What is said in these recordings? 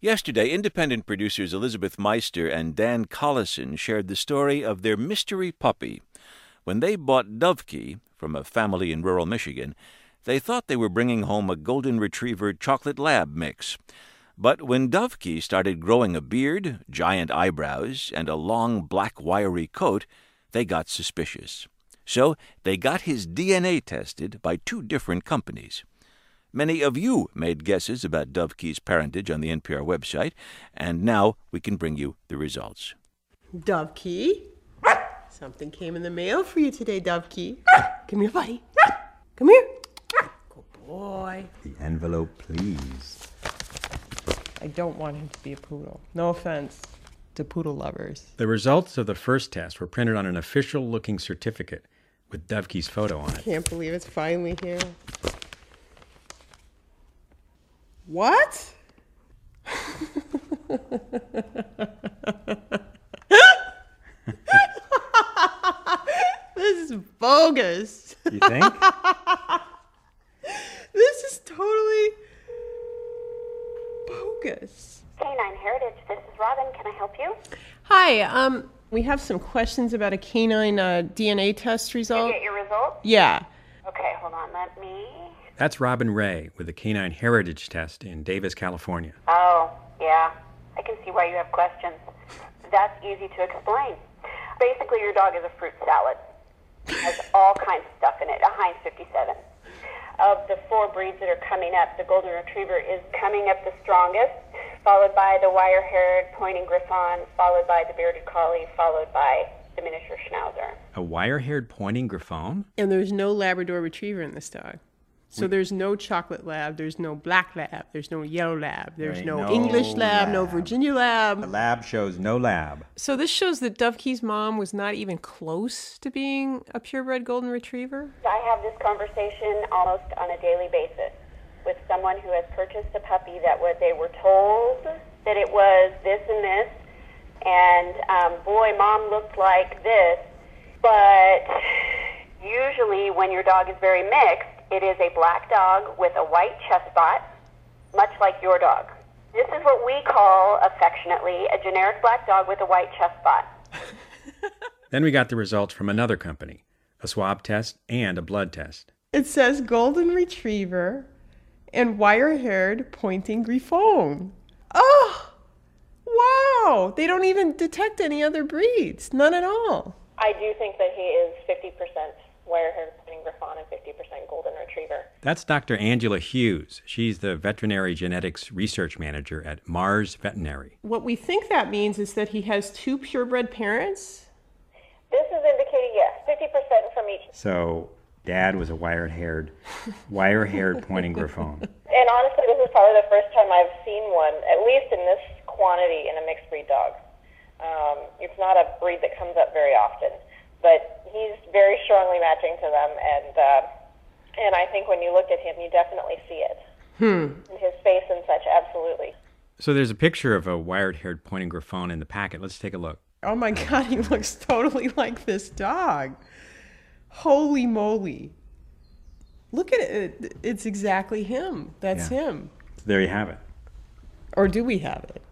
Yesterday, independent producers Elizabeth Meister and Dan Collison shared the story of their mystery puppy. When they bought Dovekey from a family in rural Michigan, they thought they were bringing home a golden retriever chocolate lab mix. But when Dovekey started growing a beard, giant eyebrows, and a long black wiry coat, they got suspicious. So they got his DNA tested by two different companies. Many of you made guesses about Dovekey's parentage on the NPR website, and now we can bring you the results. Dovekey, something came in the mail for you today, Dovekey. Come here, buddy. Come here. Good boy. The envelope, please. I don't want him to be a poodle. No offense to poodle lovers. The results of the first test were printed on an official looking certificate with Dovekey's photo on it. Can't believe it's finally here. What? this is bogus. You think? This is totally bogus. Canine Heritage, this is Robin. Can I help you? Hi, um, we have some questions about a canine uh, DNA test result. Get your results? Yeah. Okay, hold on. Let me. That's Robin Ray with the Canine Heritage Test in Davis, California. Oh, yeah. I can see why you have questions. That's easy to explain. Basically, your dog is a fruit salad. It Has all kinds of stuff in it. A Heinz 57. Of the four breeds that are coming up, the Golden Retriever is coming up the strongest, followed by the wire-haired Pointing Griffon, followed by the Bearded Collie, followed by the Miniature Schnauzer. A wire haired pointing Griffon? And there's no Labrador Retriever in this dog. So there's no chocolate lab, there's no black lab, there's no yellow lab, there's no, no English lab, no Virginia lab. The lab. lab shows no lab. So this shows that Dovekey's mom was not even close to being a purebred golden retriever. I have this conversation almost on a daily basis with someone who has purchased a puppy that what they were told that it was this and this, and um, boy, mom looked like this. But usually, when your dog is very mixed, it is a black dog with a white chest spot, much like your dog. This is what we call affectionately a generic black dog with a white chest spot. Then we got the results from another company a swab test and a blood test. It says golden retriever and wire-haired pointing griffon. Oh, wow! They don't even detect any other breeds, none at all. I do think that he is 50% wire-haired pointing griffon and 50% golden retriever. That's Dr. Angela Hughes. She's the veterinary genetics research manager at Mars Veterinary. What we think that means is that he has two purebred parents. This is indicating yes, 50% from each. So dad was a wire haired wire haired pointing griffon. And honestly, this is probably the first time I've seen one, at least in this quantity, in a mixed breed dog. Um, it's not a breed that comes up very often, but he's very strongly matching to them, and uh, and I think when you look at him, you definitely see it. In his face and such, absolutely. So there's a picture of a wired haired pointing Griffon in the packet. Let's take a look. Oh my god, he looks totally like this dog. Holy moly. Look at it. It's exactly him. That's Yeah. him. There you have it. Or do we have it?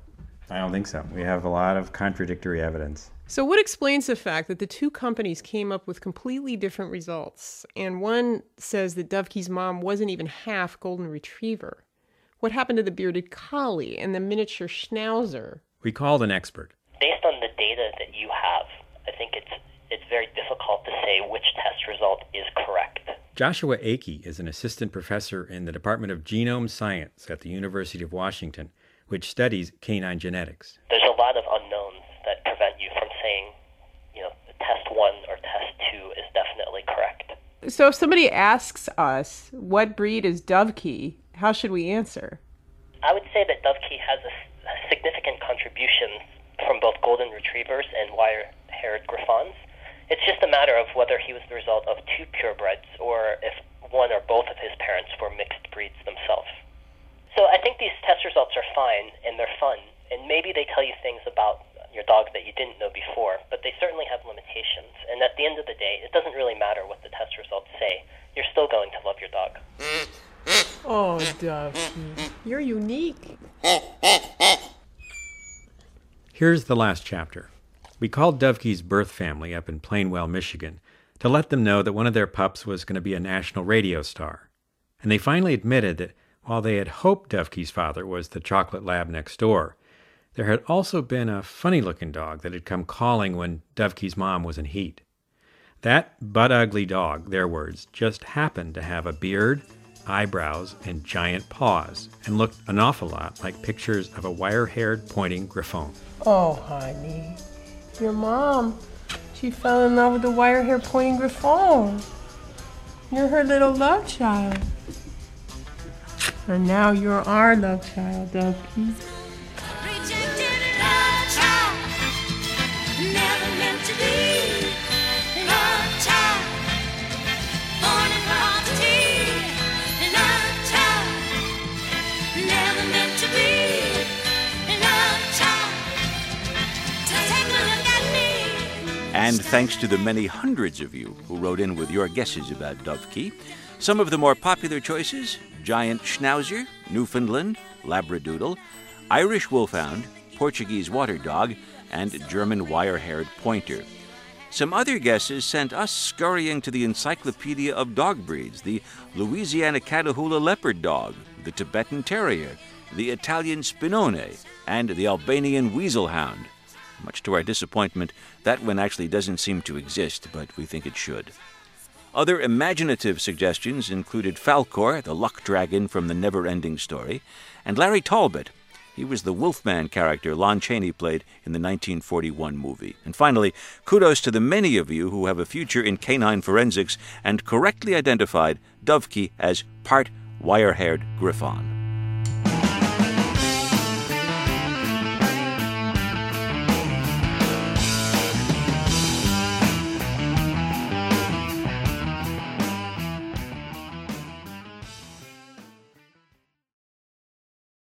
I don't think so. We have a lot of contradictory evidence. So, what explains the fact that the two companies came up with completely different results? And one says that Dovekey's mom wasn't even half golden retriever. What happened to the bearded collie and the miniature schnauzer? We called an expert. based on the data that you have, I think it's it's very difficult to say which test result is correct. Joshua Akey is an assistant professor in the Department of Genome Science at the University of Washington, which studies canine genetics. There's a lot of unknowns that prevent you from saying, you know, test one or test two is definitely correct. So, if somebody asks us, what breed is Dovekey, how should we answer? I would say that Dovekey has a, a significant contribution from both golden retrievers and wire-haired griffons. It's just a matter of whether he was the result of two purebreds or if one or both of his parents were mixed breeds themselves. So I think these test results are fine and they're fun, and maybe they tell you things about your dog that you didn't know before, but they certainly have limitations. And at the end of the day, it doesn't really matter what the test results say. You're still going to love your dog. Oh, Dovekey, you're unique. Here's the last chapter. We called Dovkey's birth family up in Plainwell, Michigan, to let them know that one of their pups was going to be a national radio star. And they finally admitted that while they had hoped Dovkey's father was the chocolate lab next door, there had also been a funny looking dog that had come calling when Dovkey's mom was in heat. That butt ugly dog, their words, just happened to have a beard, eyebrows, and giant paws, and looked an awful lot like pictures of a wire haired pointing griffon. Oh, honey. Your mom, she fell in love with the wire haired pointing griffon. You're her little love child. And now you're our love child, Dovkey. Thanks to the many hundreds of you who wrote in with your guesses about Dovkey. Some of the more popular choices giant schnauzer, Newfoundland, Labradoodle, Irish wolfhound, Portuguese water dog, and German wire haired pointer. Some other guesses sent us scurrying to the Encyclopedia of Dog Breeds the Louisiana Catahoula leopard dog, the Tibetan terrier, the Italian Spinone, and the Albanian weasel hound. Much to our disappointment, that one actually doesn't seem to exist, but we think it should. Other imaginative suggestions included Falkor, the luck dragon from the never ending story, and Larry Talbot. He was the Wolfman character Lon Chaney played in the 1941 movie. And finally, kudos to the many of you who have a future in canine forensics and correctly identified Dovkey as part wire haired Griffon.